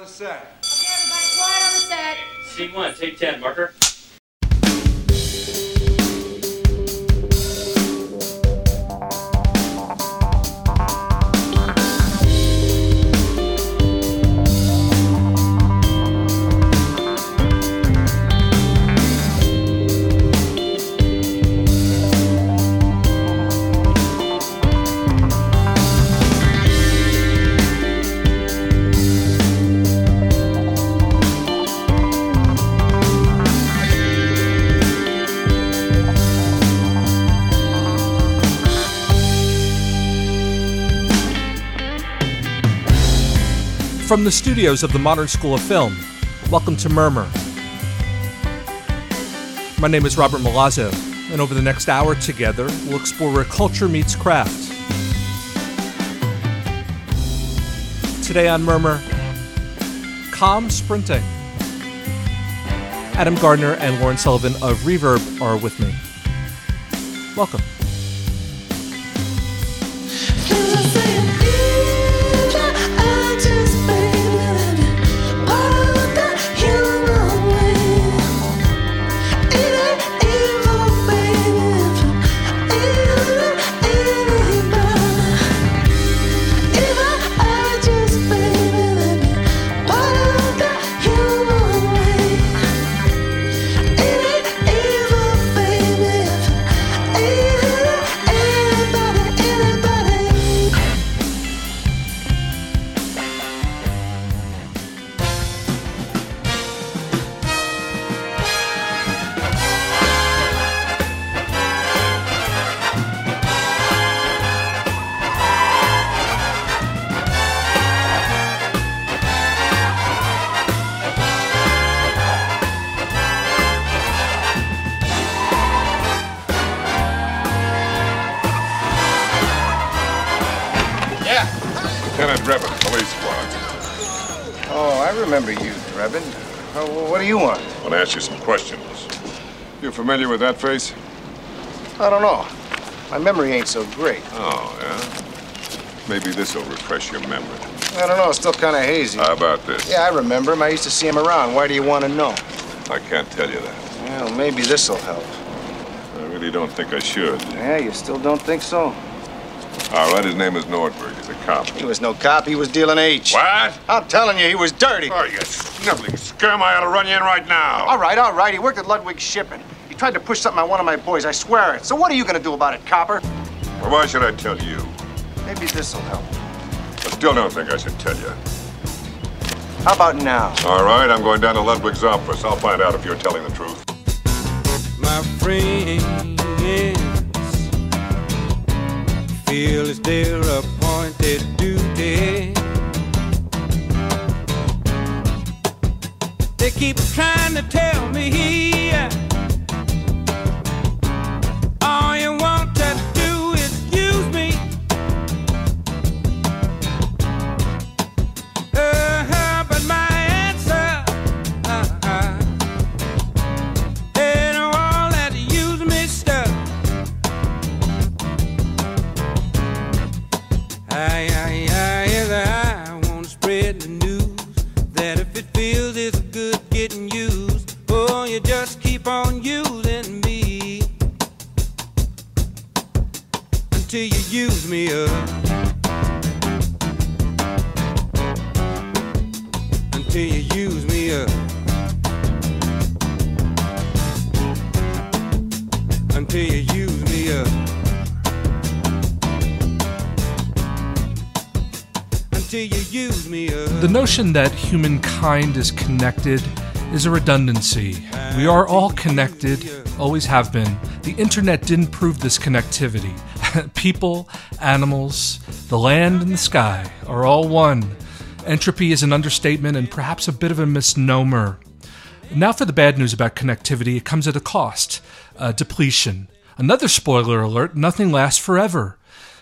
on the set. Okay, everybody, quiet on the set. Scene one, take ten, marker. From the studios of the Modern School of Film, welcome to Murmur. My name is Robert Milazzo, and over the next hour together, we'll explore where culture meets craft. Today on Murmur, calm sprinting. Adam Gardner and Lauren Sullivan of Reverb are with me. Welcome. Familiar with that face? I don't know. My memory ain't so great. Oh, yeah? Maybe this will refresh your memory. I don't know. It's still kind of hazy. How about this? yeah, I remember him. I used to see him around. Why do you want to know? I can't tell you that. Well, maybe this'll help. I really don't think I should. Yeah, you still don't think so? All right, his name is Nordberg. He's a cop. He was no cop. He was dealing H. What? I'm telling you, he was dirty. Oh, you sniveling scum. I ought to run you in right now. All right, all right. He worked at Ludwig Shipping. He tried to push something on one of my boys. I swear it. So what are you going to do about it, copper? Well, why should I tell you? Maybe this'll help. I still don't think I should tell you. How about now? All right, I'm going down to Ludwig's office. I'll find out if you're telling the truth. my friends feel it's their appointed duty. They keep trying to tell humankind is connected is a redundancy. We are all connected, always have been. The internet didn't prove this connectivity. People, animals, the land, and the sky are all one. Entropy is an understatement and perhaps a bit of a misnomer. Now, for the bad news about connectivity, it comes at a cost uh, depletion. Another spoiler alert nothing lasts forever.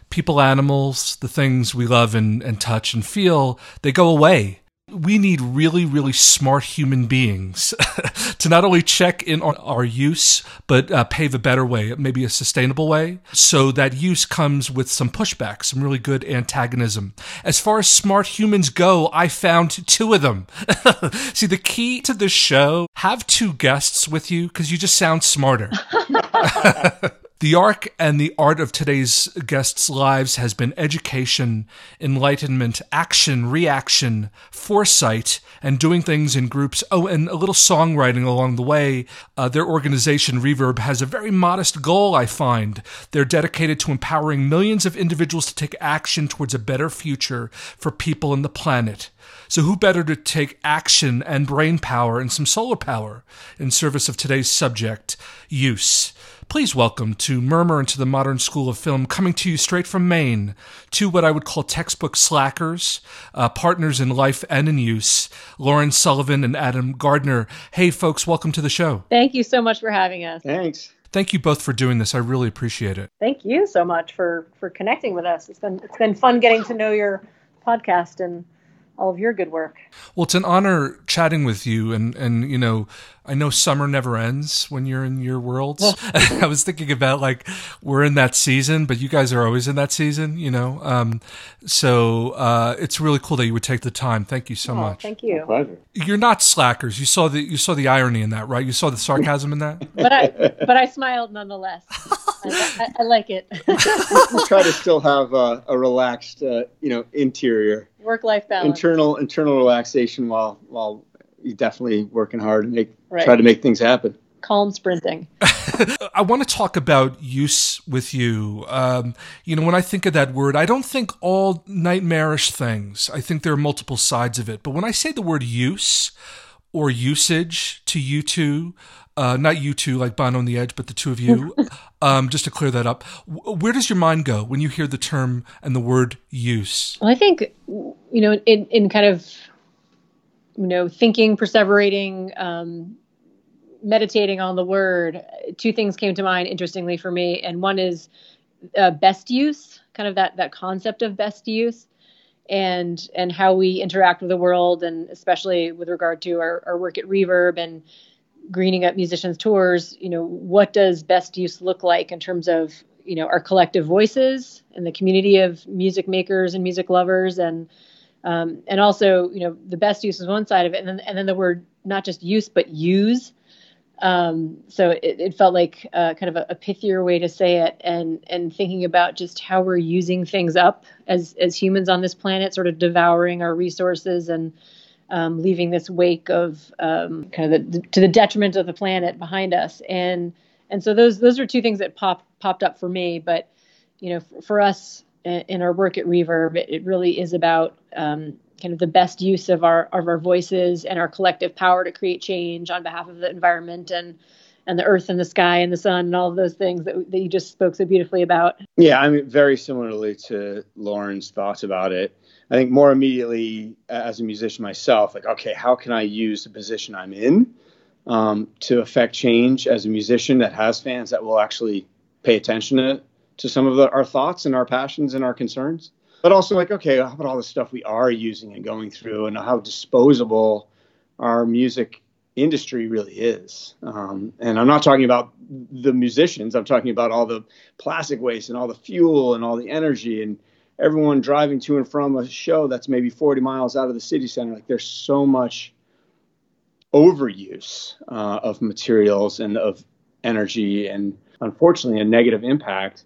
People, animals, the things we love and, and touch and feel, they go away. We need really, really smart human beings to not only check in on our use, but uh, pave a better way, maybe a sustainable way. So that use comes with some pushback, some really good antagonism. As far as smart humans go, I found two of them. See, the key to this show, have two guests with you because you just sound smarter. The arc and the art of today's guests' lives has been education, enlightenment, action, reaction, foresight, and doing things in groups. Oh, and a little songwriting along the way. Uh, their organization, Reverb, has a very modest goal, I find. They're dedicated to empowering millions of individuals to take action towards a better future for people and the planet. So, who better to take action and brain power and some solar power in service of today's subject, use? Please welcome to Murmur into the Modern School of Film, coming to you straight from Maine, to what I would call textbook slackers, uh, partners in life and in use, Lauren Sullivan and Adam Gardner. Hey, folks, welcome to the show. Thank you so much for having us. Thanks. Thank you both for doing this. I really appreciate it. Thank you so much for for connecting with us. It's been it's been fun getting to know your podcast and all of your good work. Well, it's an honor chatting with you, and and you know, I know summer never ends when you're in your worlds. I was thinking about like we're in that season, but you guys are always in that season, you know. Um, so uh, it's really cool that you would take the time. Thank you so Oh, much. Thank you. Pleasure. You're not slackers. You saw the you saw the irony in that, right? You saw the sarcasm in that. But I but I smiled nonetheless. I, I, I like it. We try to still have uh, a relaxed, uh, you know, interior, Work life balance. internal, internal relaxation while while you're definitely working hard to make Right. try to make things happen. Calm sprinting. I want to talk about use with you. Um, you know, when I think of that word, I don't think all nightmarish things. I think there are multiple sides of it. But when I say the word use or usage to you two, uh, not you two like Bono on the Edge, but the two of you, um, just to clear that up, wh- where does your mind go when you hear the term and the word use? Well, I think you know, in in kind of you know, thinking, perseverating, um, meditating on the word, two things came to mind interestingly for me, and one is uh, best use, kind of that that concept of best use, and and how we interact with the world, and especially with regard to our, our work at Reverb and greening up musicians tours you know what does best use look like in terms of you know our collective voices and the community of music makers and music lovers and um, and also you know the best use is one side of it. And then and then the word not just use but use. Um, so it, it felt like uh, kind of a, a pithier way to say it and and thinking about just how we're using things up as as humans on this planet sort of devouring our resources and um, leaving this wake of um, kind of the, to the detriment of the planet behind us. And and so those those are two things that popped popped up for me. But you know, for, for us in, our work at Reverb, it, it really is about um, kind of the best use of our of our voices and our collective power to create change on behalf of the environment and and the earth and the sky and the sun and all of those things that, that you just spoke so beautifully about. Yeah, I mean, very similarly to Lauren's thoughts about it. I think more immediately as a musician myself, like, okay, how can I use the position I'm in um, to affect change as a musician that has fans that will actually pay attention to, to some of the, our thoughts and our passions and our concerns? But also, like, okay, how about all the stuff we are using and going through and how disposable our music industry really is. Um, and I'm not talking about the musicians, I'm talking about all the plastic waste and all the fuel and all the energy and everyone driving to and from a show that's maybe 40 miles out of the city center. Like there's so much overuse uh, of materials and of energy, and unfortunately, a negative impact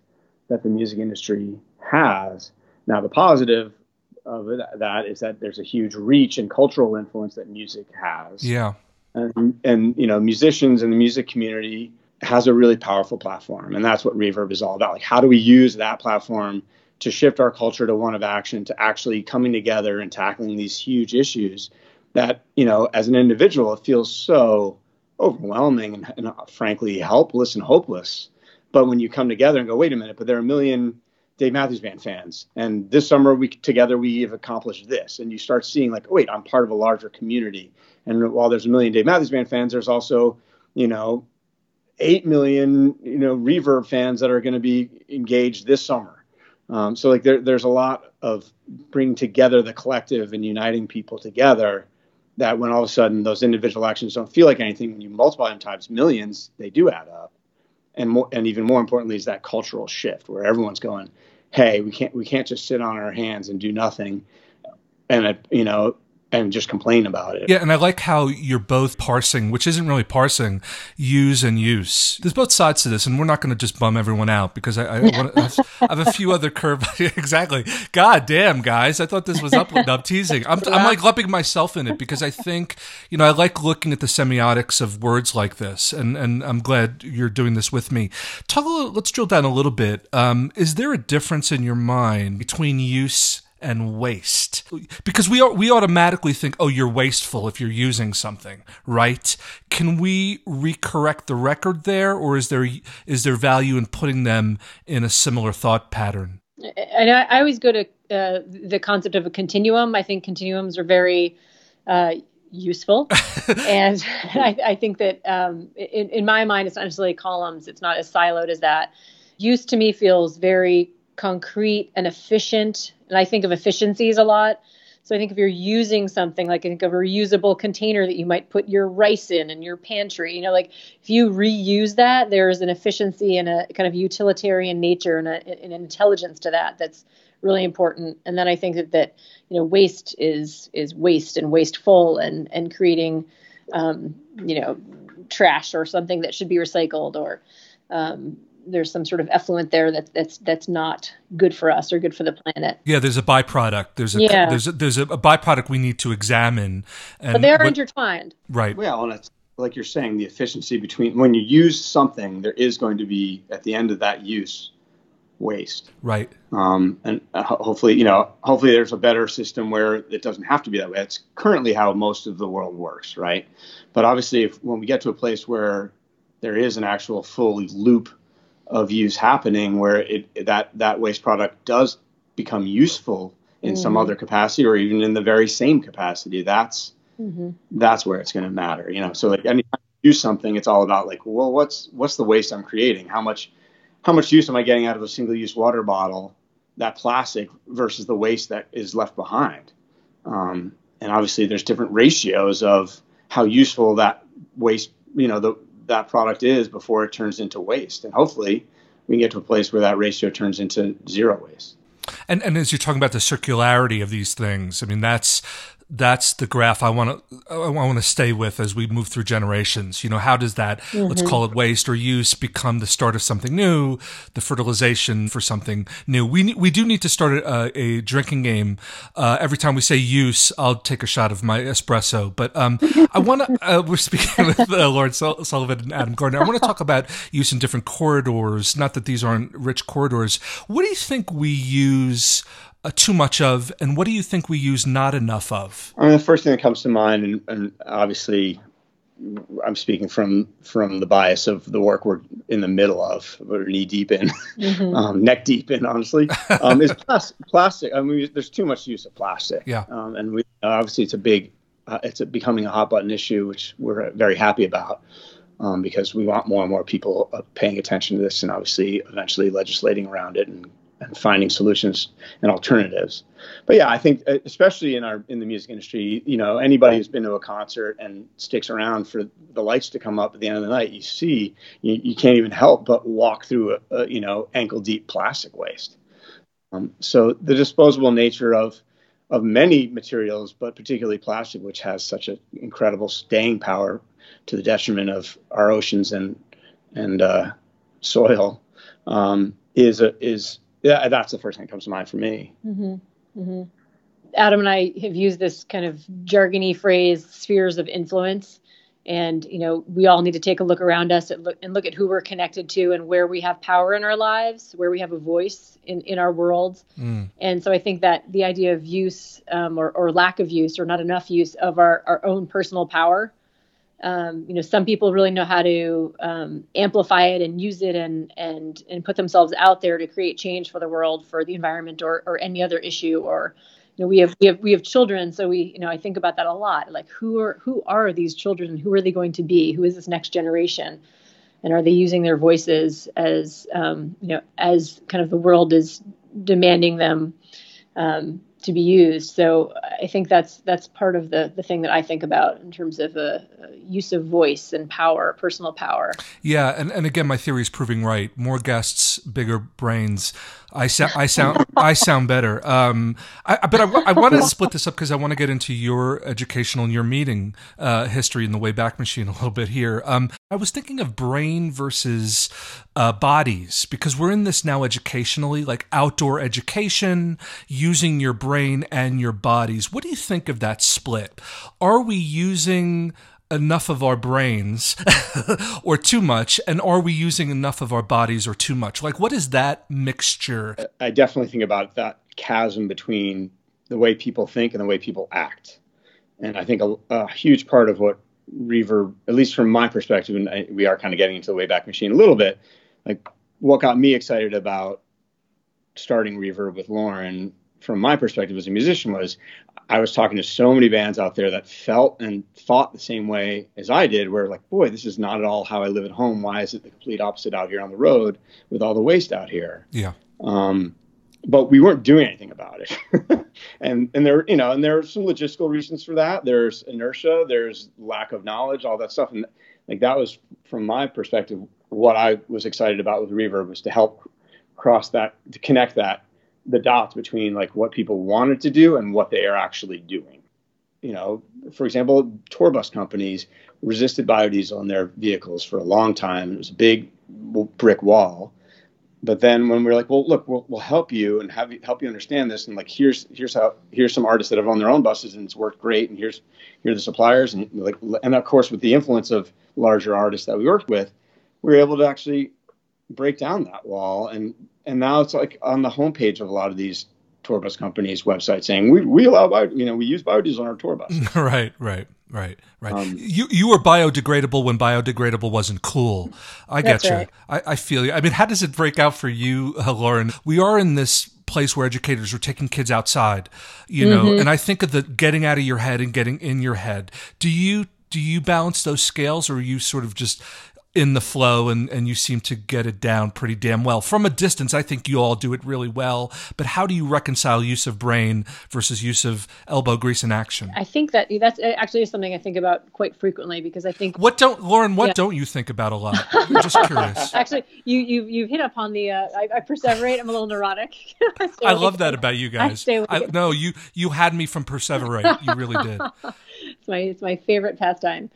that the music industry has. Now, the positive of that is that there's a huge reach and cultural influence that music has. Yeah. And, and you know, musicians and the music community has a really powerful platform, and that's what Reverb is all about. Like, how do we use that platform to shift our culture to one of action, to actually coming together and tackling these huge issues that, you know, as an individual, it feels so overwhelming and, and frankly helpless and hopeless. But when you come together and go, wait a minute, but there are a million Dave Matthews Band fans, and this summer we together we have accomplished this, and you start seeing like, wait, I'm part of a larger community. And while there's a million Dave Matthews Band fans, there's also, you know, eight million, you know, Reverb fans that are going to be engaged this summer Um, so like there, there's a lot of bringing together the collective and uniting people together. That when all of a sudden those individual actions don't feel like anything, when you multiply them times millions, they do add up. And more, and even more importantly, is that cultural shift where everyone's going, "Hey, we can't we can't just sit on our hands and do nothing." And uh, you know, and just complain about it. Yeah, and I like how you're both parsing, which isn't really parsing, use and use. There's both sides to this, and we're not going to just bum everyone out because I, I, want I have a few other curve. exactly. God damn, guys, I thought this was up. I'm teasing. I'm, I'm like lumping myself in it because I think you know I like looking at the semiotics of words like this, and and I'm glad you're doing this with me. Talk. A little, let's drill down a little bit. Um, is there a difference in your mind between use and waste. Because we we automatically think oh you're wasteful if you're using something right? Can we recorrect the record there or is there is there value in putting them in a similar thought pattern? And I, I always go to uh, the concept of a continuum. I think continuums are very uh, useful. And I, I, think that um, in, in my mind it's not necessarily columns. It's not as siloed as that. Use to me feels very concrete and efficient. And I think of efficiencies a lot. So I think if you're using something like I think of a reusable container that you might put your rice in in your pantry, you know, like if you reuse that, there's an efficiency and a kind of utilitarian nature and a, an intelligence to that that's really important. And then I think that that you know waste is is waste and wasteful and and creating um, you know trash or something that should be recycled or um, there's some sort of effluent there that that's that's not good for us or good for the planet. Yeah, there's a byproduct. There's a yeah. there's a, there's a, byproduct we need to examine. but they are what, intertwined. Right. Well, and it's like you're saying, the efficiency between when you use something, there is going to be at the end of that use waste. Right. Um, and uh, hopefully, you know, hopefully there's a better system where it doesn't have to be that way. It's currently how most of the world works, right? But obviously, if when we get to a place where there is an actual full loop of use happening where it that that waste product does become useful in mm-hmm. some other capacity or even in the very same capacity that's mm-hmm. that's where it's going to matter you know so like anytime you use something it's all about like well what's what's the waste i'm creating how much how much use am i getting out of a single use water bottle that plastic versus the waste that is left behind um, and obviously there's different ratios of how useful that waste you know the that product is before it turns into waste. And hopefully we can get to a place where that ratio turns into zero waste. And and as you're talking about the circularity of these things, I mean that's that's the graph I want to I want to stay with as we move through generations. You know, how does that mm-hmm. let's call it waste or use become the start of something new, the fertilization for something new? We we do need to start a, a drinking game. Uh, every time we say use, I'll take a shot of my espresso. But um, I want to. Uh, we're speaking with uh, Lauren Sullivan and Adam Gardner. I want to talk about use in different corridors. Not that these aren't rich corridors. What do you think we use? Uh, too much of, and what do you think we use not enough of? I mean, the first thing that comes to mind, and, and obviously, I'm speaking from from the bias of the work we're in the middle of, we're knee deep in, mm-hmm. um, neck deep in, honestly, um, is plas- plastic. I mean, there's too much use of plastic. Yeah. Um, and we, obviously, it's a big, uh, it's a, becoming a hot button issue, which we're very happy about. Um, because we want more and more people uh, paying attention to this and obviously eventually legislating around it and and finding solutions and alternatives. But yeah, I think uh, especially in our in the music industry, you know, anybody who's been to a concert and sticks around for the lights to come up at the end of the night, you see you, you can't even help but walk through a, a you know ankle deep plastic waste. Um, so the disposable nature of of many materials, but particularly plastic, which has such an incredible staying power to the detriment of our oceans and and uh, soil, um, is a, is yeah, that's the first thing that comes to mind for me. Mm-hmm. Mm-hmm. Adam and I have used this kind of jargony phrase, spheres of influence. And, you know, we all need to take a look around us and look, and look at who we're connected to and where we have power in our lives, where we have a voice in, in our world. Mm. And so I think that the idea of use um, or, or lack of use or not enough use of our, our own personal power um, you know, some people really know how to um, amplify it and use it and and and put themselves out there to create change for the world, for the environment, or or any other issue. Or, you know, we have we have we have children, so we you know I think about that a lot. Like, who are who are these children? Who are they going to be? Who is this next generation? And are they using their voices as um, you know as kind of the world is demanding them um, to be used. So I think that's that's part of the the thing that I think about in terms of uh, use of voice and power, personal power. Yeah, and, and again, my theory is proving right. More guests, bigger brains. I sound, I sound, I sound better. Um, I, but I, I want to split this up because I want to get into your educational and your meeting uh, history in the Wayback Machine a little bit here. Um, I was thinking of brain versus uh, bodies because we're in this now educationally, like outdoor education, using your brain and your bodies. What do you think of that split? Are we using enough of our brains or too much and are we using enough of our bodies or too much? Like what is that mixture? I definitely think about that chasm between the way people think and the way people act. And i think a, a huge part of what reverb at least from my perspective and I, we are kind of getting into the wayback machine a little bit like what got me excited about starting reverb with lauren from my perspective as a musician was I was talking to so many bands out there that felt and thought the same way as I did, where like, boy, this is not at all how I live at home. Why is it the complete opposite out here on the road with all the waste out here? Yeah. Um, but we weren't doing anything about it. and and there, you know, and there are some logistical reasons for that. There's inertia, there's lack of knowledge, all that stuff. And like that was from my perspective, what I was excited about with Reverb was to help cross that, to connect that the dots between like what people wanted to do and what they are actually doing. You know, for example, tour bus companies resisted biodiesel in their vehicles for a long time. It was a big brick wall. But then when we are like, well, look, we'll, we'll help you and have you, help you understand this, and like here's here's how here's some artists that have owned their own buses and it's worked great, and here's here are the suppliers, and like and of course with the influence of larger artists that we worked with, we were able to actually break down that wall and and now it's like on the homepage of a lot of these tour bus companies' websites saying we we allow bio, you know we use biodiesel on our tour bus. right, right, right, right. Um, you you were biodegradable when biodegradable wasn't cool. I get you. Right. I, I feel you. I mean, how does it break out for you, uh, Lauren? We are in this place where educators are taking kids outside, you know, mm-hmm. and I think of the getting out of your head and getting in your head. Do you do you balance those scales, or are you sort of just in the flow and, and you seem to get it down pretty damn well. From a distance, I think you all do it really well. But how do you reconcile use of brain versus use of elbow grease in action? I think that that's actually something I think about quite frequently because I think what don't Lauren, what yeah. don't you think about a lot? I'm just curious. actually, you you you've hit upon the uh, I, I perseverate. I'm a little neurotic. I, I love that about you guys. I, I no, you you had me from perseverate. You really did. it's my it's my favorite pastime.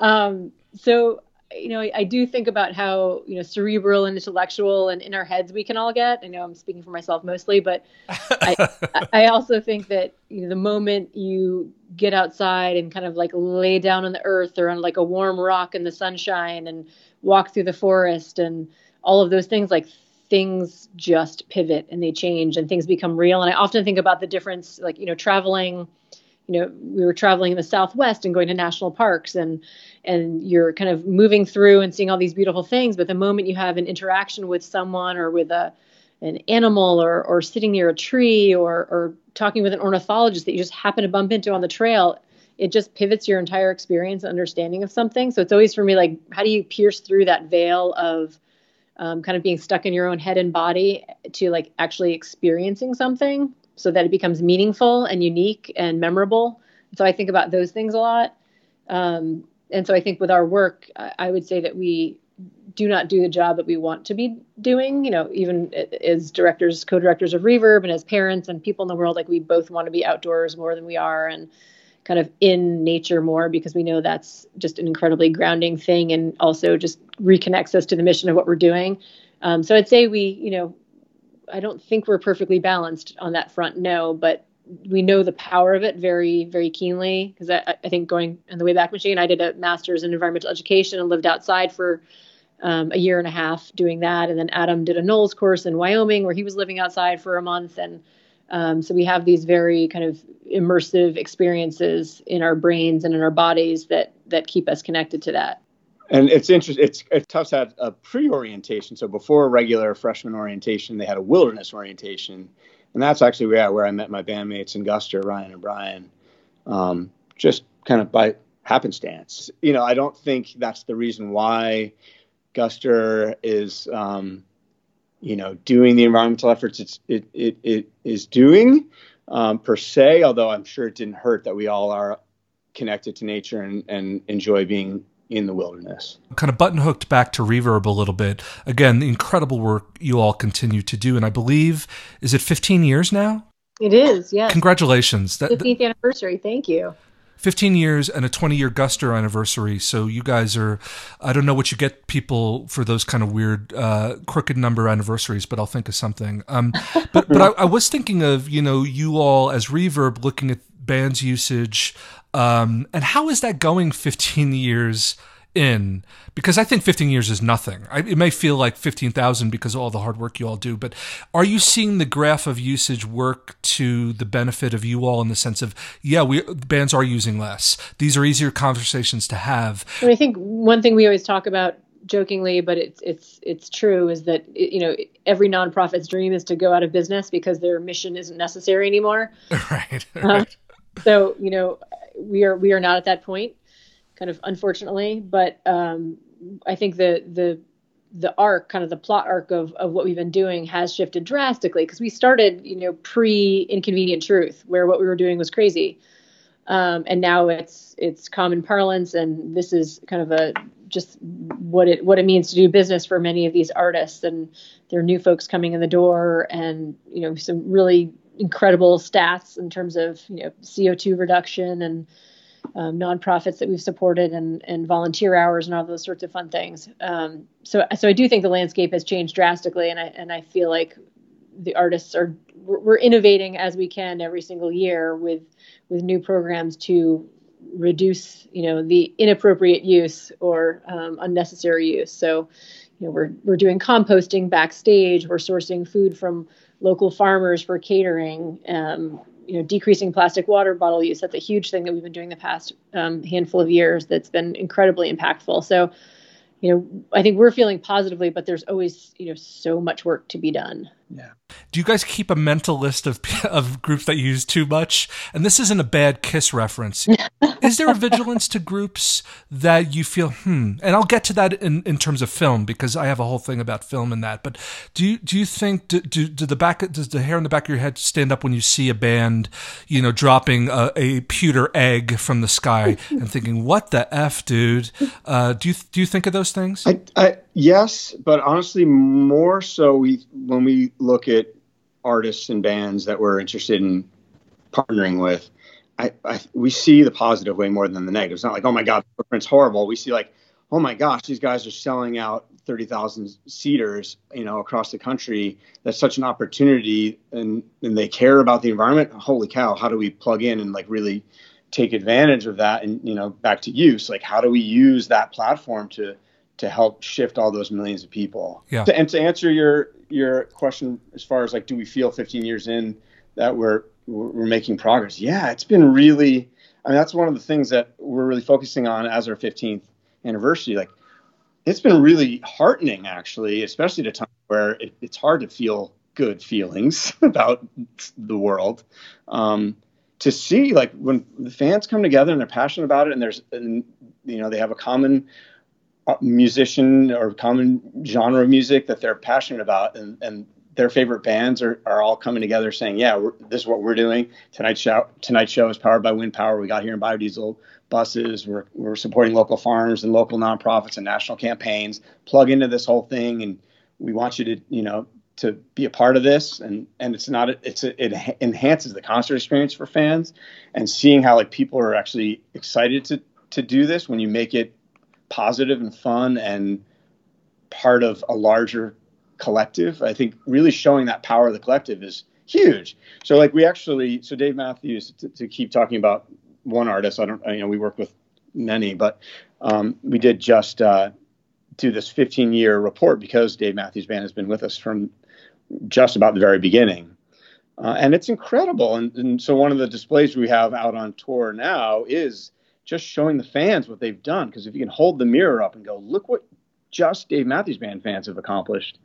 Um, so you know, I, I, do think about how you know cerebral and intellectual and in our heads we can all get. I know I'm speaking for myself mostly, but I, I also think that you know, the moment you get outside and kind of like lay down on the earth or on like a warm rock in the sunshine and walk through the forest and all of those things, like things just pivot and they change and things become real. And I often think about the difference, like you know, traveling you know we were traveling in the southwest and going to national parks and and you're kind of moving through and seeing all these beautiful things but the moment you have an interaction with someone or with a an animal or or sitting near a tree or or talking with an ornithologist that you just happen to bump into on the trail it just pivots your entire experience and understanding of something. So it's always for me like how do you pierce through that veil of um, kind of being stuck in your own head and body to like actually experiencing something so that it becomes meaningful and unique and memorable. So I think about those things a lot. Um, and so I think with our work, I, would say that we do not do the job that we want to be doing. You know, even as directors, co-directors of Reverb, and as parents and people in the world, like we both want to be outdoors more than we are, and kind of in nature more because we know that's just an incredibly grounding thing, and also just reconnects us to the mission of what we're doing. Um, so I'd say we, you know, I don't think we're perfectly balanced on that front, no, but we know the power of it very, very keenly. Because I, I, think going on the Wayback Machine, I did a master's in environmental education and lived outside for um, a year and a half doing that. And then Adam did a NOLS course in Wyoming where he was living outside for a month. And um, so we have these very kind of immersive experiences in our brains and in our bodies that that keep us connected to that. And it's interesting. It's, it's Tufts had a pre-orientation. So before regular freshman orientation, they had a wilderness orientation, and that's actually where where I met my bandmates in Guster, Ryan and Brian, um, just kind of by happenstance. You know, I don't think that's the reason why Guster is um, you know, doing the environmental efforts it's it it, it is doing um, per se. Although I'm sure it didn't hurt that we all are connected to nature and, and enjoy being in the wilderness. Kind of button hooked back to reverb a little bit. Again, the incredible work you all continue to do, and I believe is it 15 years now? It is, yes. Congratulations. That, 15th anniversary. Thank you. 15 years and a 20 year Guster anniversary. So you guys are, I don't know what you get people for those kind of weird, uh, crooked number anniversaries, but I'll think of something. Um, but, but I, I, was thinking of, you know, you all as Reverb looking at bands usage. Um, and how is that going 15 years in because I think 15 years is nothing. I, it may feel like 15,000 because of all the hard work you all do, but are you seeing the graph of usage work to the benefit of you all in the sense of, yeah, we bands are using less. These are easier conversations to have. I think one thing we always talk about jokingly, but it's it's it's true is that you know every nonprofit's dream is to go out of business because their mission isn't necessary anymore. right. right. Uh, so you know we are we are not at that point kind of unfortunately. But um, I think the the the arc, kind of the plot arc of of what we've been doing, has shifted drastically because we started, you know, pre Inconvenient Truth, where what we were doing was crazy, um, and now it's it's common parlance, and this is kind of a just what it what it means to do business for many of these artists, and there are new folks coming in the door, and you know, some really incredible stats in terms of you know CO2 reduction and um, nonprofits that we've supported and, and volunteer hours and all those sorts of fun things. Um, so, so I do think the landscape has changed drastically, and I and I feel like the artists are we're innovating as we can every single year with with new programs to reduce you know the inappropriate use or um, unnecessary use. So, you know, we're we're doing composting backstage. We're sourcing food from local farmers for catering. Um, you know, decreasing plastic water bottle use. That's a huge thing that we've been doing the past um, handful of years. That's been incredibly impactful. So, you know, I think we're feeling positively, but there's always, you know, so much work to be done. Yeah. Do you guys keep a mental list of of groups that you use too much? And this isn't a bad Kiss reference. Is there a vigilance to groups that you feel hmm? And I'll get to that in, in terms of film because I have a whole thing about film and that. But do you do you think do, do, do the back does the hair on the back of your head stand up when you see a band, you know, dropping a, a pewter egg from the sky and thinking, "What the f, dude"? Uh, do you do you think of those things? I, I yes, but honestly, more so we when we look at artists and bands that we're interested in partnering with, I, I, we see the positive way more than the negative. It's not like, oh my God, footprint's horrible. We see like, oh my gosh, these guys are selling out 30,000 seaters, you know, across the country. That's such an opportunity and, and they care about the environment. Holy cow, how do we plug in and like really take advantage of that? And, you know, back to use, like how do we use that platform to, to help shift all those millions of people. Yeah. To, and to answer your your question as far as like, do we feel 15 years in that we're we're making progress? Yeah, it's been really. I mean, that's one of the things that we're really focusing on as our 15th anniversary. Like, it's been really heartening, actually, especially at a time where it, it's hard to feel good feelings about the world. Um, to see like when the fans come together and they're passionate about it, and there's, and, you know, they have a common musician or common genre of music that they're passionate about and, and their favorite bands are, are all coming together saying, yeah, this is what we're doing. Tonight's show, tonight's show is powered by wind power. We got here in biodiesel buses. We're, we're supporting local farms and local nonprofits and national campaigns. Plug into this whole thing. And we want you to, you know, to be a part of this. And, and it's not, it's, it enhances the concert experience for fans and seeing how like people are actually excited to, to do this when you make it positive and fun and part of a larger collective. I think really showing that power of the collective is huge. So like we actually, so Dave Matthews, to, to keep talking about one artist, I don't, you know, we work with many, but um, we did just uh, do this 15 year report because Dave Matthews Band has been with us from just about the very beginning. Uh, and it's incredible. And, and so one of the displays we have out on tour now is just showing the fans what they've done. Because if you can hold the mirror up and go, look what just Dave Matthews Band fans have accomplished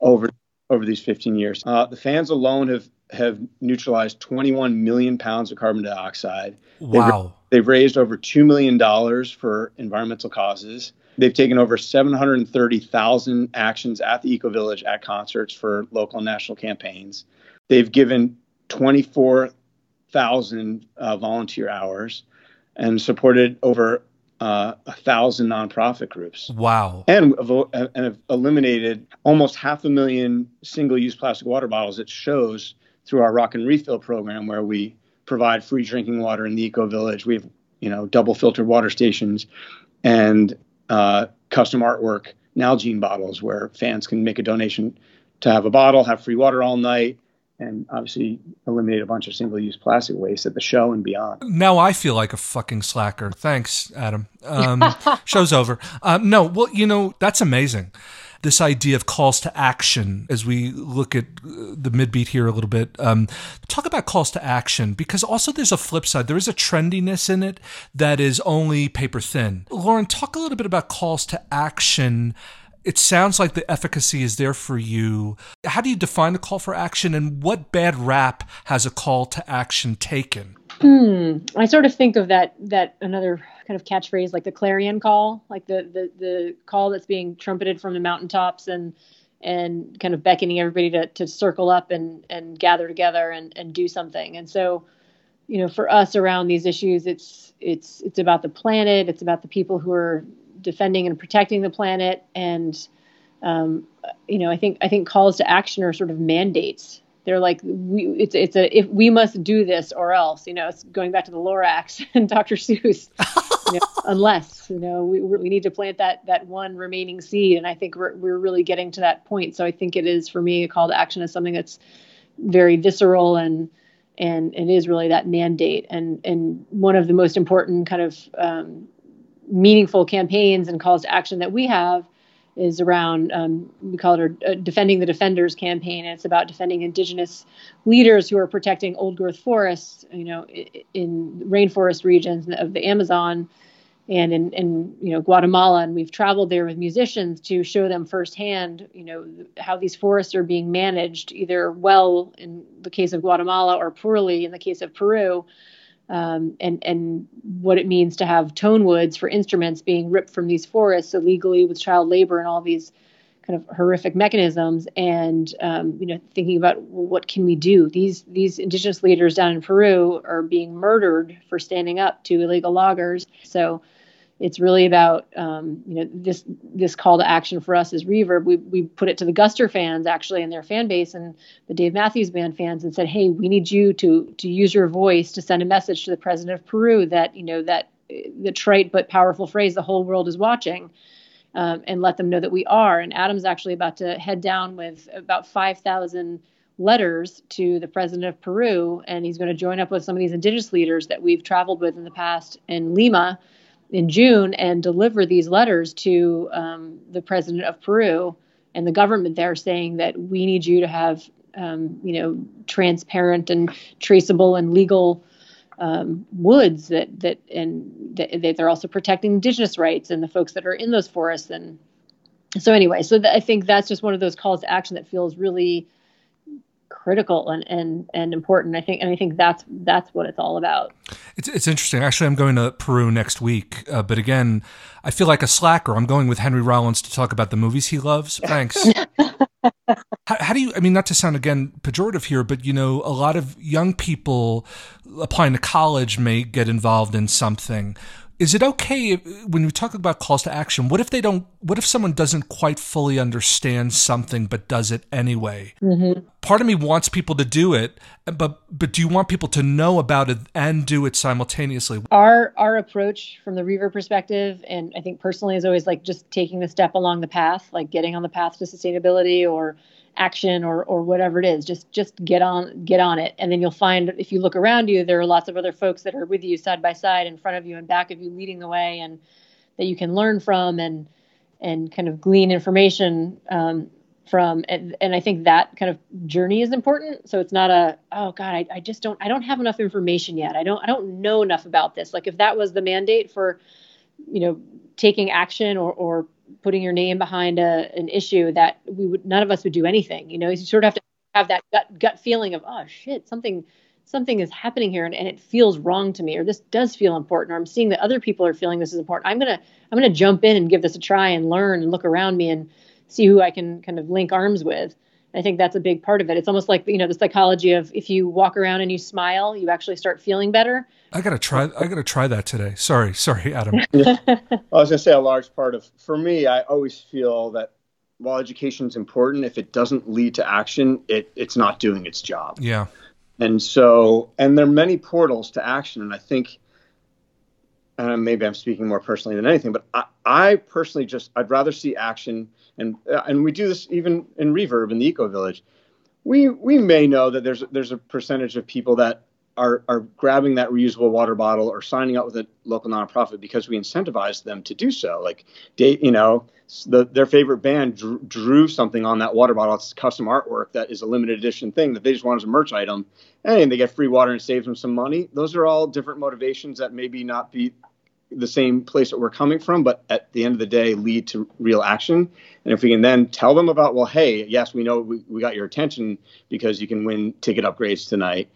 over over these 15 years. Uh, the fans alone have have neutralized 21 million pounds of carbon dioxide. Wow. They've, they've raised over two million dollars for environmental causes. They've taken over 730,000 actions at the Eco Village at concerts for local and national campaigns. They've given 24,000 uh, volunteer hours and supported over uh, a thousand nonprofit groups. Wow. And, and have eliminated almost half a million single use plastic water bottles at shows through our Rock and Refill program, where we provide free drinking water in the Eco Village. We have, you know, double filtered water stations and uh, custom artwork Nalgene bottles where fans can make a donation to have a bottle, have free water all night, and obviously eliminate a bunch of single-use plastic waste at the show and beyond. Now I feel like a fucking slacker. Thanks, Adam. Um, show's over. Uh, no, well, you know that's amazing. This idea of calls to action, as we look at uh, the midbeat here a little bit, um, talk about calls to action because also there's a flip side. There is a trendiness in it that is only paper thin. Lauren, talk a little bit about calls to action it sounds like the efficacy is there for you. How do you define a call for action and what bad rap has a call to action taken? Hmm. I sort of think of that that another kind of catchphrase like the clarion call, like the the the call that's being trumpeted from the mountaintops and and kind of beckoning everybody to to circle up and and gather together and and do something. And so, you know, for us around these issues, it's it's it's about the planet, it's about the people who are defending and protecting the planet. And um, you know, I think I think calls to action are sort of mandates. They're like we it's it's a if we must do this or else. You know, it's going back to the Lorax and Dr. Seuss. you know, unless you know we we need to plant that that one remaining seed, and I think we're we're really getting to that point. So I think it is for me a call to action is something that's very visceral and and it is really that mandate and and one of the most important kind of um, meaningful campaigns and calls to action that we have is around um, we call it a, defending the defenders campaign. It's about defending indigenous leaders who are protecting old growth forests you know in rainforest regions of the amazon and in, in you know guatemala. And we've traveled there with musicians to show them firsthand you know how these forests are being managed either well in the case of guatemala or poorly in the case of peru um, and and what it means to have tone woods for instruments being ripped from these forests illegally with child labor and all these kind of horrific mechanisms. And um, you know thinking about well, what can we do? These these indigenous leaders down in peru are being murdered for standing up to illegal loggers. So it's really about um, you know this this call to action for us as Reverb. We we put it to the Guster fans actually and their fan base and the Dave Matthews Band fans and said, hey, we need you to to use your voice to send a message to the president of Peru that you know that the trite but powerful phrase the whole world is watching. Um, and let them know that we are. And Adam's actually about to head down with about 5,000 letters to the president of Peru, and he's going to join up with some of these indigenous leaders that we've traveled with in the past in Lima in June and deliver these letters to um, the president of Peru and the government there, saying that we need you to have, um, you know, transparent and traceable and legal um, woods that that and that they're also protecting indigenous rights and the folks that are in those forests. And so anyway, so th- I think that's just one of those calls to action that feels really critical and, and, and important. I think, and I think that's, that's what it's all about. It's, it's interesting. Actually, I'm going to Peru next week. Uh, but again, I feel like a slacker. I'm going with Henry Rollins to talk about the movies he loves. Thanks. how, how do you, I mean, not to sound again pejorative here, but you know, a lot of young people applying to college may get involved in something is it okay if, when we talk about calls to action what if they don't what if someone doesn't quite fully understand something but does it anyway mm-hmm. Part of me wants people to do it but but do you want people to know about it and do it simultaneously? Our our approach from the reverb perspective and i think personally is always like just taking the step along the path like getting on the path to sustainability or action or or whatever it is. Just just get on get on it. And then you'll find if you look around you there are lots of other folks that are with you side by side in front of you and back of you leading the way and that you can learn from and and kind of glean information um, from and, and i think that kind of journey is important. So it's not a oh god I, I just don't i don't have enough information yet. I don't i don't know enough about this. Like if that was the mandate for you know taking action or, or putting your name behind a, an issue that we would none of us would do anything. You know, you sort of have to have that gut gut feeling of oh shit, something something is happening here and, and it feels wrong to me or this does feel important or i'm seeing that other people are feeling this is important. I'm gonna i'm gonna jump in and give this a try and learn and look around me and see who i can kind of link arms with I think that's a big part of it. It's almost like you know the psychology of if you walk around and you smile, you actually start feeling better. I gotta try. I gotta try that today. Sorry, sorry, Adam. I was gonna say a large part of for me, I always feel that while education is important, if it doesn't lead to action, it it's not doing its job. Yeah. And so, and there are many portals to action, and I think, and maybe I'm speaking more personally than anything, but I, I personally just I'd rather see action, and uh, and we do this even in Reverb in the Eco Village. We we may know that there's there's a percentage of people that are are grabbing that reusable water bottle or signing up with a local nonprofit because we incentivize them to do so. Like, they, you know, the, their favorite band drew, drew, something on that water bottle. It's custom artwork that is a limited edition thing that they just want as a merch item, and they get free water and saves them some money. Those are all different motivations that maybe not be the same place that we're coming from, but at the end of the day, lead to real action. And if we can then tell them about, well, hey, yes, we know we, we got your attention because you can win ticket upgrades tonight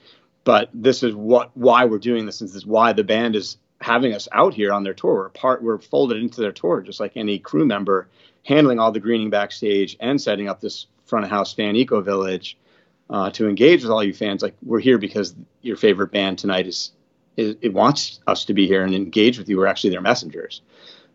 but this is what why we're doing this. And this is why the band is having us out here on their tour. We're part we're folded into their tour just like any crew member handling all the greening backstage and setting up this front of house fan eco village uh, to engage with all you fans. Like we're here because your favorite band tonight is, is it wants us to be here and engage with you we're actually their messengers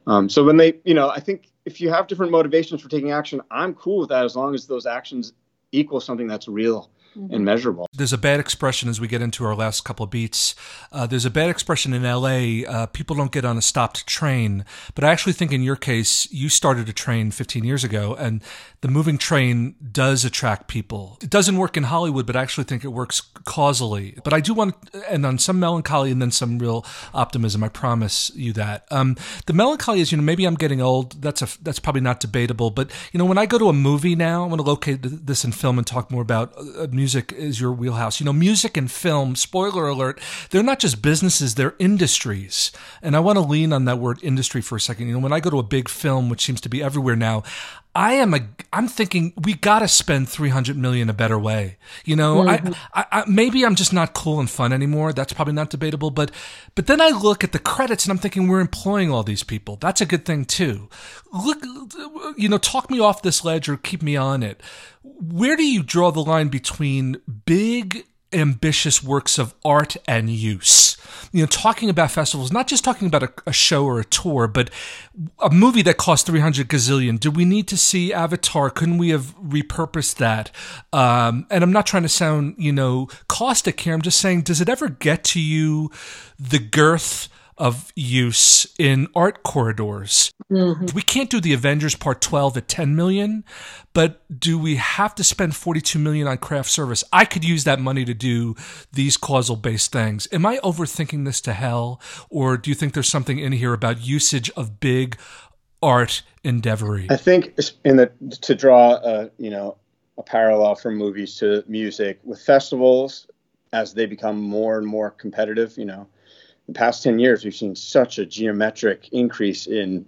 um, so when they you know i think if you have different motivations for taking action i'm cool with that as long as those actions equal something that's real mm-hmm. and measurable. There's a bad expression as we get into our last couple of beats. Uh, there's a bad expression in LA. Uh, people don't get on a stopped train, but I actually think in your case, you started a train 15 years ago, and the moving train does attract people. It doesn't work in Hollywood, but I actually think it works causally. But I do want and on some melancholy and then some real optimism. I promise you that. Um, the melancholy is, you know, maybe I'm getting old. That's a that's probably not debatable. But you know, when I go to a movie now, I'm going to locate this in film and talk more about uh, music is your wheelhouse. You know, music and film, spoiler alert, they're not just businesses, they're industries. And I want to lean on that word industry for a second. You know, when I go to a big film, which seems to be everywhere now, I am a. I'm thinking we got to spend three hundred million a better way. You know, mm-hmm. I, I, I, maybe I'm just not cool and fun anymore. That's probably not debatable. But, but then I look at the credits and I'm thinking we're employing all these people. That's a good thing too. Look, you know, talk me off this ledge or keep me on it. Where do you draw the line between big ambitious works of art and use. You know, talking about festivals, not just talking about a, a, show or a tour, but a movie that cost 300 gazillion. Do we need to see Avatar? Couldn't we have repurposed that? Um, and I'm not trying to sound, you know, caustic here. I'm just saying, does it ever get to you the girth of use in art corridors. Mm-hmm. We can't do the Avengers Part 12 at 10 million, but do we have to spend 42 million on craft service? I could use that money to do these causal based things. Am I overthinking this to hell or do you think there's something in here about usage of big art endeavory? I think in the to draw a, you know, a parallel from movies to music with festivals as they become more and more competitive, you know, the past 10 years, we've seen such a geometric increase in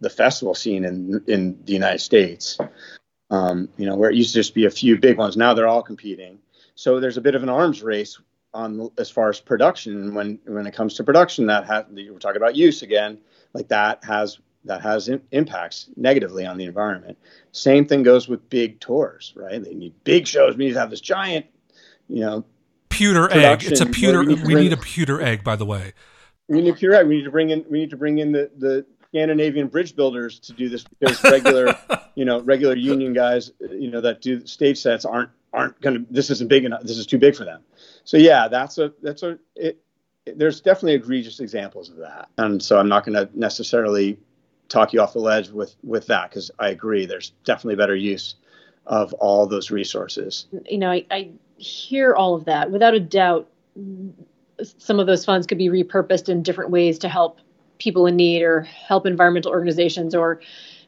the festival scene in, in the United States. Um, you know, where it used to just be a few big ones, now they're all competing. So there's a bit of an arms race on as far as production. When when it comes to production, that we're talking about use again, like that has that has impacts negatively on the environment. Same thing goes with big tours, right? They need big shows. We need to have this giant, you know, pewter egg. It's a pewter. We, need, we need, a pewter egg, by the way. We need a pewter egg. We need to bring in. We need to bring in the the Scandinavian bridge builders to do this because regular, you know, regular union guys, you know, that do stage sets aren't aren't going to. This isn't big enough. This is too big for them. So yeah, that's a that's a. It, it, there's definitely egregious examples of that, and so I'm not going to necessarily talk you off the ledge with with that because I agree. There's definitely better use of all those resources. You know, I, I hear all of that. Without a doubt, some of those funds could be repurposed in different ways to help people in need or help environmental organizations or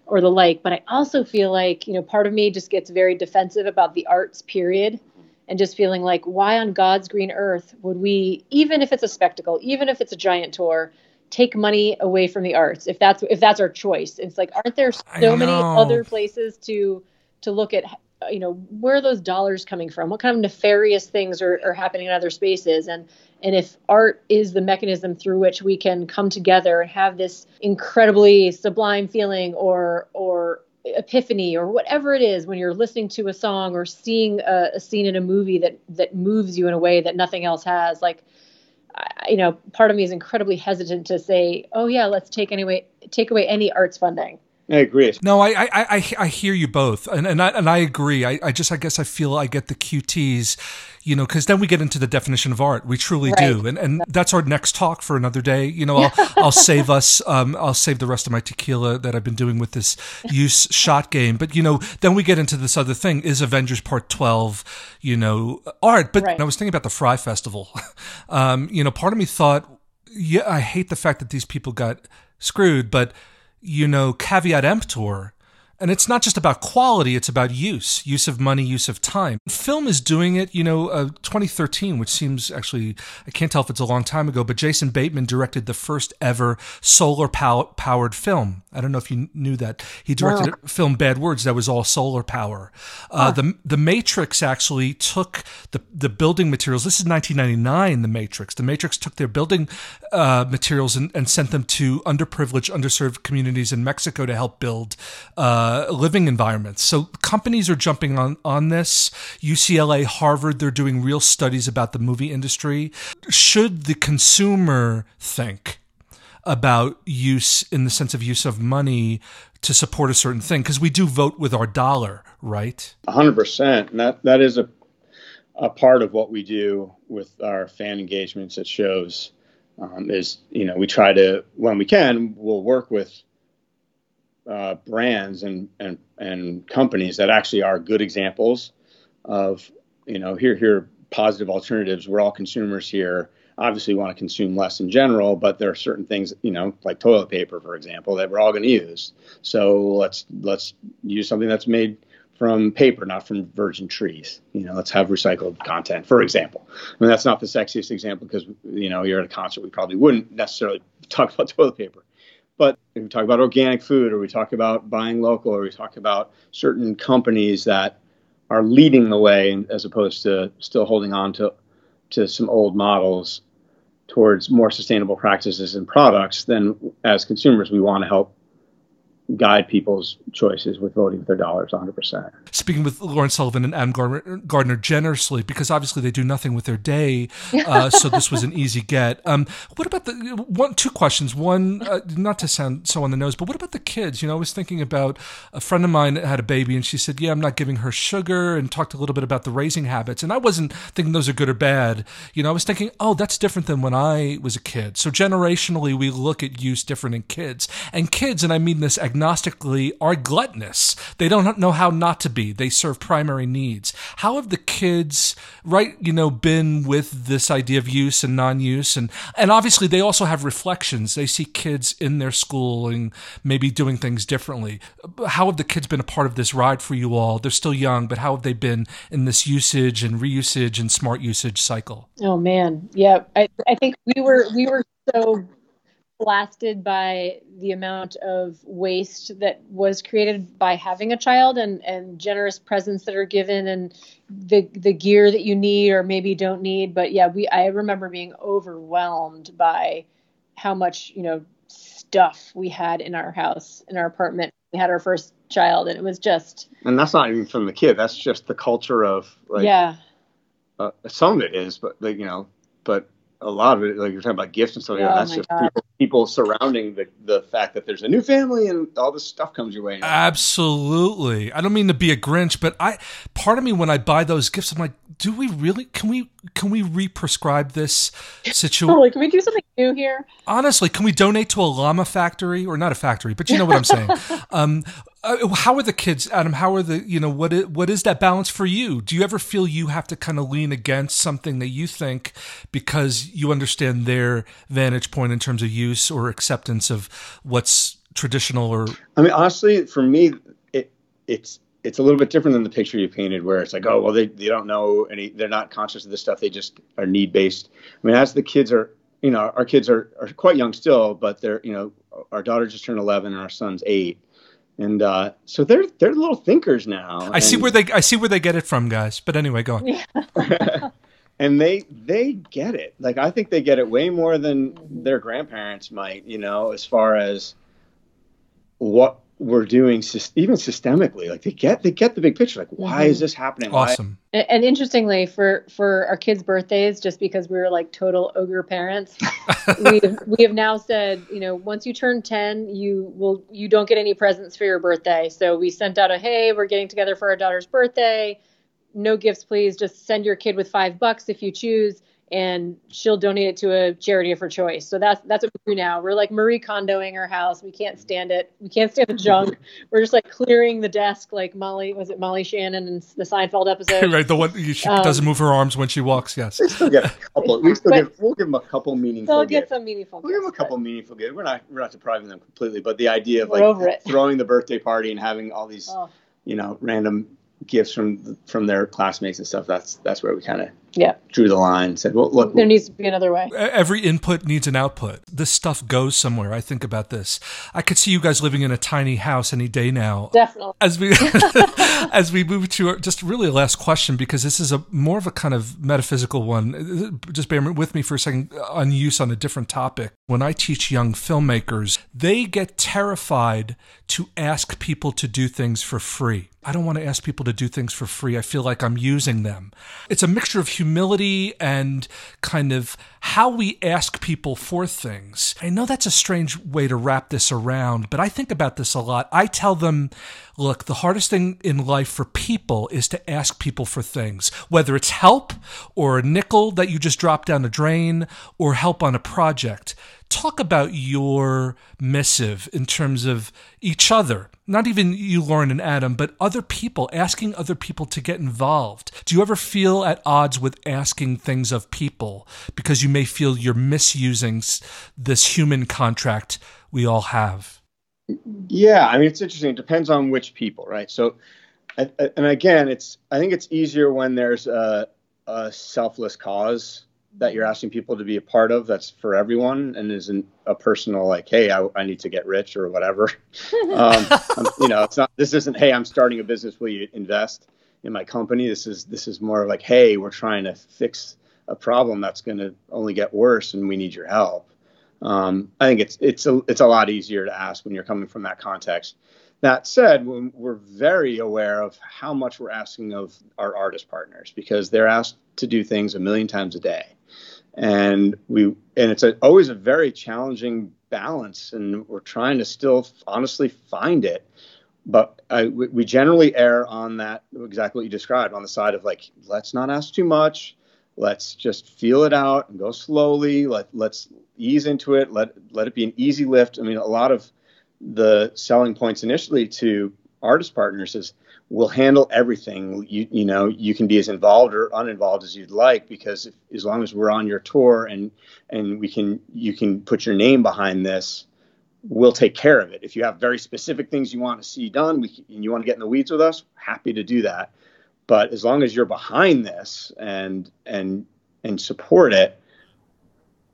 or the like. But I also feel like, you know, part of me just gets very defensive about the arts period and just feeling like why on God's green earth would we even if it's a spectacle, even if it's a giant tour, take money away from the arts if that's if that's our choice. It's like aren't there so many other places to to look at Uh, you know where are those dollars coming from? What kind of nefarious things are, are happening in other spaces? And and if art is the mechanism through which we can come together and have this incredibly sublime feeling or or epiphany or whatever it is when you're listening to a song or seeing a, a scene in a movie that that moves you in a way that nothing else has like I, you know part of me is incredibly hesitant to say oh yeah let's take anyway take away any arts funding I agree. No, I I, I, I hear you both, and and I, and I agree. I, I just I guess I feel I get the QTs, you know, because then we get into the definition of art. We truly Right. do, and and that's our next talk for another day. You know, I'll I'll save us. Um, I'll save the rest of my tequila that I've been doing with this use shot game. But you know, then we get into this other thing: is Avengers Part Twelve, you know, art? But Right. I was thinking about the Fyre Festival. um, you know, part of me thought, yeah, I hate the fact that these people got screwed, but you know, caveat emptor. And it's not just about quality, it's about use, use of money, use of time. Film is doing it, you know, uh, 2013, which seems actually, I can't tell if it's a long time ago, but Jason Bateman directed the first ever solar pow- powered film. I don't know if you knew that. He directed a film Bad Words that was all solar power. Uh, the, the Matrix actually took the, the building materials. This is 1999, The Matrix. The Matrix took their building uh, materials and, and sent them to underprivileged, underserved communities in Mexico to help build uh, living environments. So companies are jumping on, on this. UCLA, Harvard, they're doing real studies about the movie industry. Should the consumer think about use in the sense of use of money to support a certain thing? Because we do vote with our dollar, right? hundred percent. And that that is a a part of what we do with our fan engagements at shows. Um, is you know we try to when we can we'll work with uh, brands and, and and companies that actually are good examples of you know here here positive alternatives. We're all consumers here. Obviously, want to consume less in general, but there are certain things you know like toilet paper, for example, that we're all going to use. So let's let's use something that's made from paper, not from virgin trees. You know, let's have recycled content, for example. I mean, that's not the sexiest example because you know you're at a concert, we probably wouldn't necessarily talk about toilet paper. But if we talk about organic food, or we talk about buying local, or we talk about certain companies that are leading the way, as opposed to still holding on to to some old models towards more sustainable practices and products, then as consumers, we want to help guide people's choices with voting with their dollars 100%. Speaking with Lauren Sullivan and Adam Gardner, Gardner generously, because obviously they do nothing with their day, uh, so this was an easy get. Um, what about the one? Two questions. One, uh, not to sound so on the nose, but what about the kids? You know, I was thinking about a friend of mine that had a baby, and she said, "Yeah, I'm not giving her sugar," and talked a little bit about the raising habits. And I wasn't thinking those are good or bad. You know, I was thinking, oh, that's different than when I was a kid. So generationally, we look at use different in kids, and kids, and I mean this agnostically, are gluttonous. They don't know how not to be. They serve primary needs. How have the kids, right, you know, been with this idea of use and non-use, and and obviously they also have reflections. They see kids in their schooling, maybe doing things differently. How have the kids been a part of this ride for you all? They're still young, but how have they been in this usage and reusage and smart usage cycle? Oh man, yeah. I, I think we were we were so blasted by the amount of waste that was created by having a child and and generous presents that are given and the the gear that you need or maybe don't need. But yeah, we I remember being overwhelmed by how much you know stuff we had in our house in our apartment. We had our first child, and it was just And that's not even from the kid. That's just the culture of like yeah. uh, some of it is, but like you know, but a lot of it, like you're talking about gifts and stuff. like that, Oh that's just people, people surrounding the the fact that there's a new family and all this stuff comes your way. Absolutely. I don't mean to be a Grinch, but I part of me when I buy those gifts, I'm like, do we really can we can we re-prescribe this situation? Totally. Can we do something new here? Honestly, can we donate to a llama factory or not a factory, but you know what I'm saying? um, uh, how are the kids, Adam? How are the you know what is, what is that balance for you? Do you ever feel you have to kind of lean against something that you think because you understand their vantage point in terms of use or acceptance of what's traditional or I mean, honestly, for me, it it's it's a little bit different than the picture you painted, where it's like, oh, well, they they don't know any, they're not conscious of this stuff. They just are need based. I mean, as the kids are, you know, our kids are, are quite young still, but they're, you know, our daughter just turned 11 and our son's eight, and uh, so they're they're little thinkers now. I see where they I see where they get it from, guys. But anyway, go on. and they they get it. Like I think they get it way more than their grandparents might. You know, as far as what we're doing, even systemically. Like they get they get the big picture. Like why is mm-hmm. this happening? Why- Awesome. And, and interestingly, for for our kids' birthdays, just because we were like total ogre parents, we we have now said, you know, once you turn ten, you will you don't get any presents for your birthday. So we sent out a hey, we're getting together for our daughter's birthday. No gifts, please. Just send your kid with five bucks if you choose, and she'll donate it to a charity of her choice. So that's that's what we do now. We're like Marie Kondoing our house. We can't stand it. We can't stand the junk. We're just like clearing the desk, like Molly was it Molly Shannon in the Seinfeld episode. right, the one she Um, doesn't move her arms when she walks. Yes. They still get a couple. We still But- give, we'll give them a couple meaningful. They'll get gifts. some meaningful. We'll give them a gifts, couple meaningful gifts. We're not we're not depriving them completely, but the idea of We're like over it. throwing the birthday party and having all these Oh, you know random gifts from from their classmates and stuff. That's that's where we kind of yeah, drew the line. and Said, well, look, there needs to be another way. Every input needs an output. This stuff goes somewhere. I think about this. I could see you guys living in a tiny house any day now. Definitely. as we as we move to our, just really a last question because this is a more of a kind of metaphysical one uh, uh, just bear with me for a second on use on a different topic when i teach young filmmakers they get terrified to ask people to do things for free I don't want to ask people to do things for free. I feel like I'm using them. It's a mixture of humility and kind of how we ask people for things. I know that's a strange way to wrap this around, but I think about this a lot. I tell them, look, the hardest thing in life for people is to ask people for things, whether it's help or a nickel that you just drop down the drain or help on a project. Talk about your missive in terms of each other, not even you, Lauren and Adam, but other people, asking other people to get involved. Do you ever feel at odds with asking things of people because you may feel you're misusing this human contract we all have? Yeah, I mean it's interesting. It depends on which people, right? So, and again, it's I think it's easier when there's a, a selfless cause that you're asking people to be a part of. That's for everyone and isn't a personal like, hey, I, I need to get rich or whatever. um, you know, it's not. This isn't. Hey, I'm starting a business. Will you invest in my company? This is this is more like, hey, we're trying to fix a problem that's going to only get worse, and we need your help. Um, I think it's it's a it's a lot easier to ask when you're coming from that context. That said, we're very aware of how much we're asking of our artist partners because they're asked to do things a million times a day, and we and it's a, always a very challenging balance, and we're trying to still honestly find it. But I, we generally err on that exactly what you described on the side of like let's not ask too much let's just feel it out and go slowly let let's ease into it let let it be an easy lift. I mean a lot of the selling points initially to artist partners is we'll handle everything. You you know you can be as involved or uninvolved as you'd like because if, as long as we're on your tour and and we can you can put your name behind this we'll take care of it. If you have very specific things you want to see done we, and you want to get in the weeds with us happy to do that. But as long as you're behind this and and and support it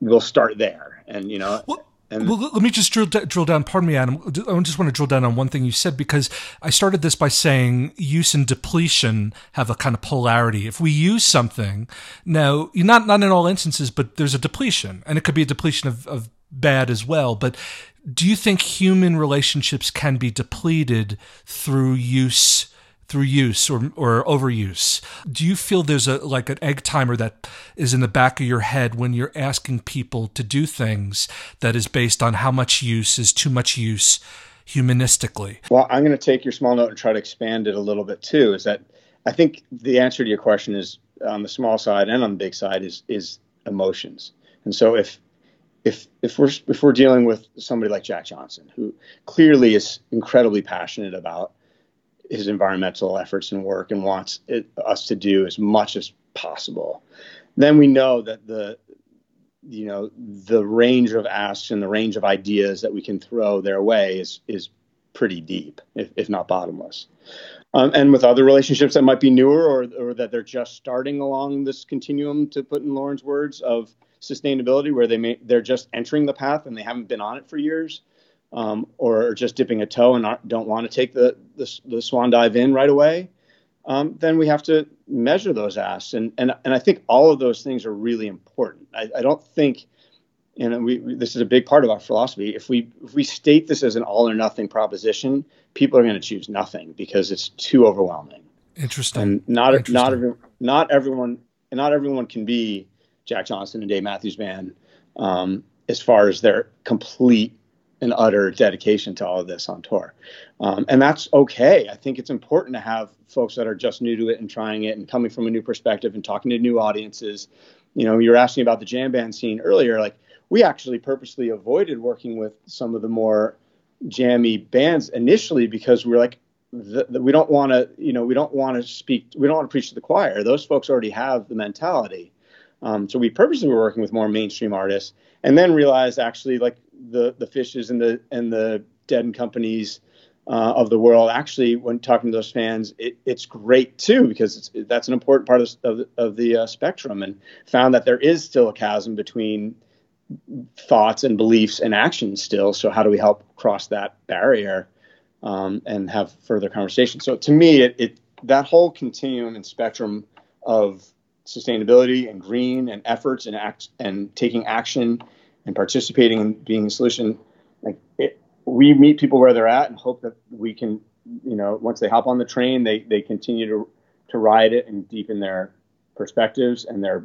we'll start there and you know Well, and well, let me just drill, drill down. Pardon me, Adam. I just want to drill down on one thing you said because I started this by saying use and depletion have a kind of polarity. If we use something, now not not in all instances, but there's a depletion, and it could be a depletion of, of bad as well. But do you think human relationships can be depleted through use? Through use or or overuse. Do you feel there's a like an egg timer that is in the back of your head when you're asking people to do things that is based on how much use is too much use humanistically? Well, I'm going to take your small note and try to expand it a little bit too. Is that I think the answer to your question is on the small side and on the big side is is emotions. And so if if if we're if we're dealing with somebody like Jack Johnson, who clearly is incredibly passionate about his environmental efforts and work and wants it, us to do as much as possible, then we know that the you know the range of asks and the range of ideas that we can throw their way is is pretty deep, if, if not bottomless. Um, and with other relationships that might be newer or, or that they're just starting along this continuum, to put in Lauren's words, of sustainability, where they may they're just entering the path and they haven't been on it for years. Um, or just dipping a toe and don't want to take the, the the swan dive in right away, um, then we have to measure those asks. And and and I think all of those things are really important. I, I don't think. And we, we- this is a big part of our philosophy. If we if we state this as an all or nothing proposition, people are going to choose nothing because it's too overwhelming Interesting. and not Interesting. not every, not everyone and not everyone can be Jack Johnson and Dave Matthews Band um, as far as their complete and utter dedication to all of this on tour, um, and that's okay. I think it's important to have folks that are just new to it and trying it and coming from a new perspective and talking to new audiences. You know, you were asking about the jam band scene earlier. Like we actually purposely avoided working with some of the more jammy bands initially because we are like the, the, we don't want to you know we don't want to speak we don't want to preach to the choir those folks already have the mentality um, so we purposely were working with more mainstream artists and then realized actually like the the Phishes and the and the dead and companies uh, of the world actually when talking to those fans it, it's great too because that's an important part of, of, of the uh, spectrum and found that there is still a chasm between thoughts and beliefs and actions still so how do we help cross that barrier um, and have further conversation. So to me, it, it that whole continuum and spectrum of sustainability and green and efforts and act and taking action and participating and being a solution, like it, we meet people where they're at and hope that we can, you know, once they hop on the train, they they continue to to ride it and deepen their perspectives and their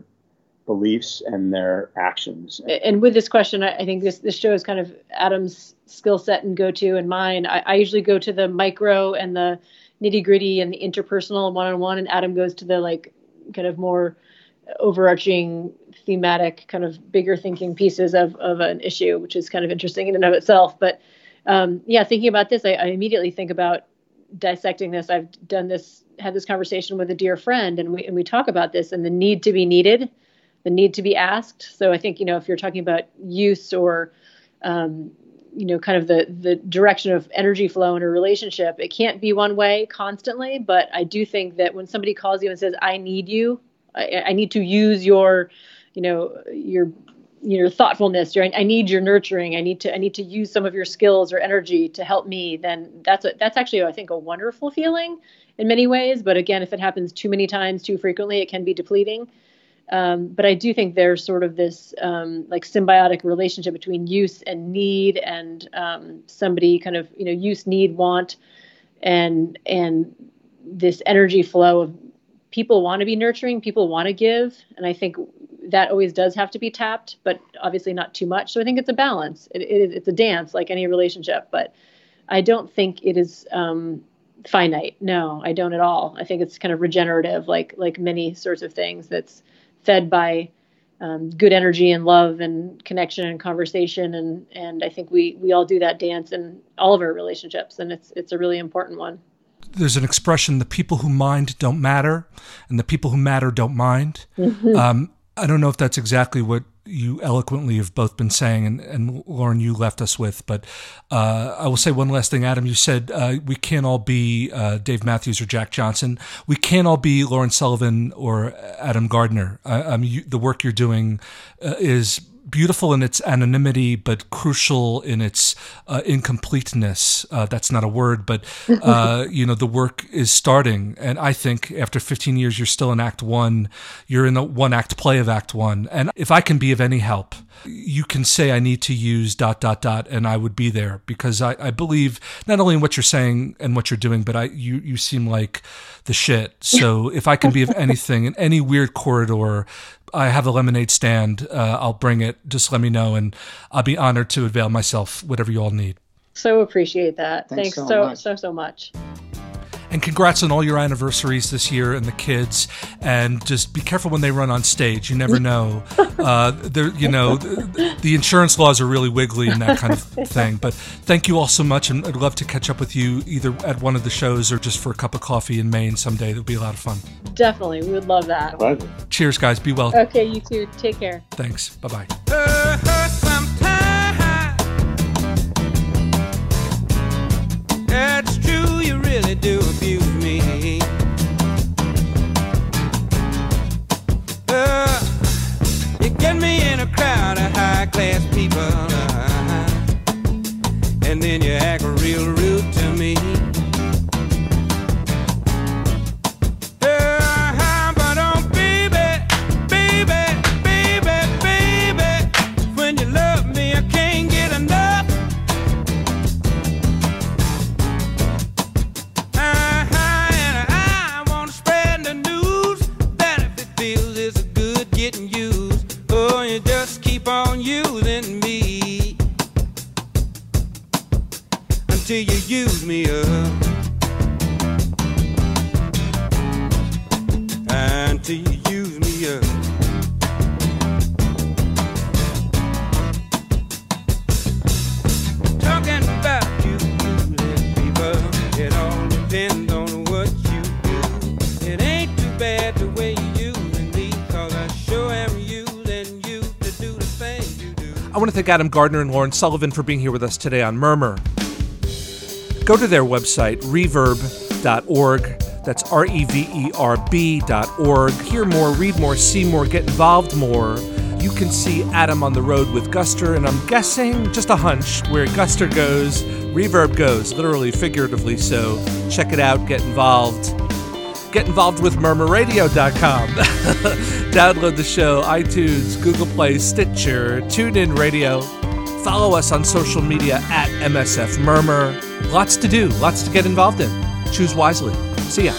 beliefs and their actions. and with this question, I, think this this shows kind of Adam's skill set and go to and mine. I, I usually go to the micro and the nitty gritty and the interpersonal one on one, and Adam goes to the like kind of more overarching thematic kind of bigger thinking pieces of of an issue, which is kind of interesting in and of itself. But um, yeah, thinking about this, I, I immediately think about dissecting this. I've done this, had this conversation with a dear friend, and we and we talk about this and the need to be needed, the need to be asked. So I think you know if you're talking about use or um, you know kind of the the direction of energy flow in a relationship, it can't be one way constantly. But I do think that when somebody calls you and says, "I need you," I, I need to use your, you know, your your thoughtfulness your i need your nurturing. I need to i need to use some of your skills or energy to help me. Then that's a, that's actually i think a wonderful feeling in many ways. But again if it happens too many times too frequently it can be depleting. Um, but i do think there's sort of this um, like symbiotic relationship between use and need and um, somebody kind of you know use need want and and this energy flow of people want to be nurturing people want to give and i think that always does have to be tapped, but obviously not too much. So I think it's a balance. It, it, it's a dance like any relationship, but I don't think it is um, finite. No, I don't at all. I think it's kind of regenerative, like like many sorts of things. That's fed by um, good energy and love and connection and conversation, and and I think we we all do that dance in all of our relationships, and it's it's a really important one. There's an expression the people who mind don't matter and the people who matter don't mind. Um, i don't know if that's exactly what you eloquently have both been saying and, and lauren you left us with but uh, i will say one last thing. Adam you said uh, we can't all be uh, dave matthews or jack johnson. We can't all be lauren sullivan or adam gardner. I, I mean you, the work you're doing uh, is beautiful in its anonymity, but crucial in its uh, incompleteness. Uh, that's not a word, but uh, you know the work is starting, and I think after 15 years, you're still in Act One. You're in the one act play of Act One, and if I can be of any help, you can say I need to use dot dot dot, and I would be there because I, I believe not only in what you're saying and what you're doing, but I you you seem like the shit. So if I can be of anything in any weird corridor I have a lemonade stand. Uh, I'll bring it. Just let me know, and I'll be honored to avail myself whatever you all need. So appreciate that. Thanks Thanks, so so much. so so much. And congrats on all your anniversaries this year and the kids. And just be careful when they run on stage. You never know. Uh, you know, the, the insurance laws are really wiggly and that kind of thing. But thank you all so much, and I'd love to catch up with you either at one of the shows or just for a cup of coffee in Maine someday. That'd be a lot of fun. Definitely, we would love that. Pleasure. Cheers, guys. Be well. Okay, you too. Take care. Thanks. Bye bye. Do abuse me. Uh, you get me in a crowd of high class people, uh, and then you act real rude thank Adam Gardner and Lauren Sullivan for being here with us today on Murmur. Go to their website, reverb.org. That's R E V E R B.org. Hear more, read more, see more, get involved more. You can see Adam on the road with Guster, and I'm guessing, just a hunch, where Guster goes, Reverb goes, literally, figuratively. So check it out, get involved. Get involved with murmurradio.com. Download the show, iTunes, Google Play, Stitcher, TuneIn Radio. Follow us on social media at MSF Murmur. Lots to do, lots to get involved in. Choose wisely. See ya.